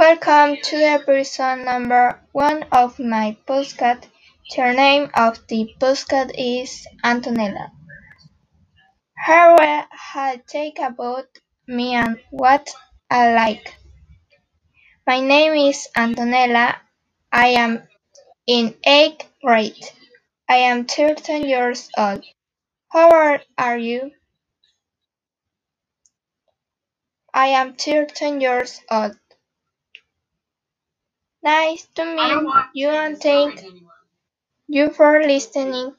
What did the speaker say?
Welcome to episode number one of my podcast. The name of the podcast is Antonella. Here I talk about me and what I like. My name is Antonella. I am in eighth grade. I am thirteen years old. How old are you? I am thirteen years old. Nice to meet you and thank you for listening.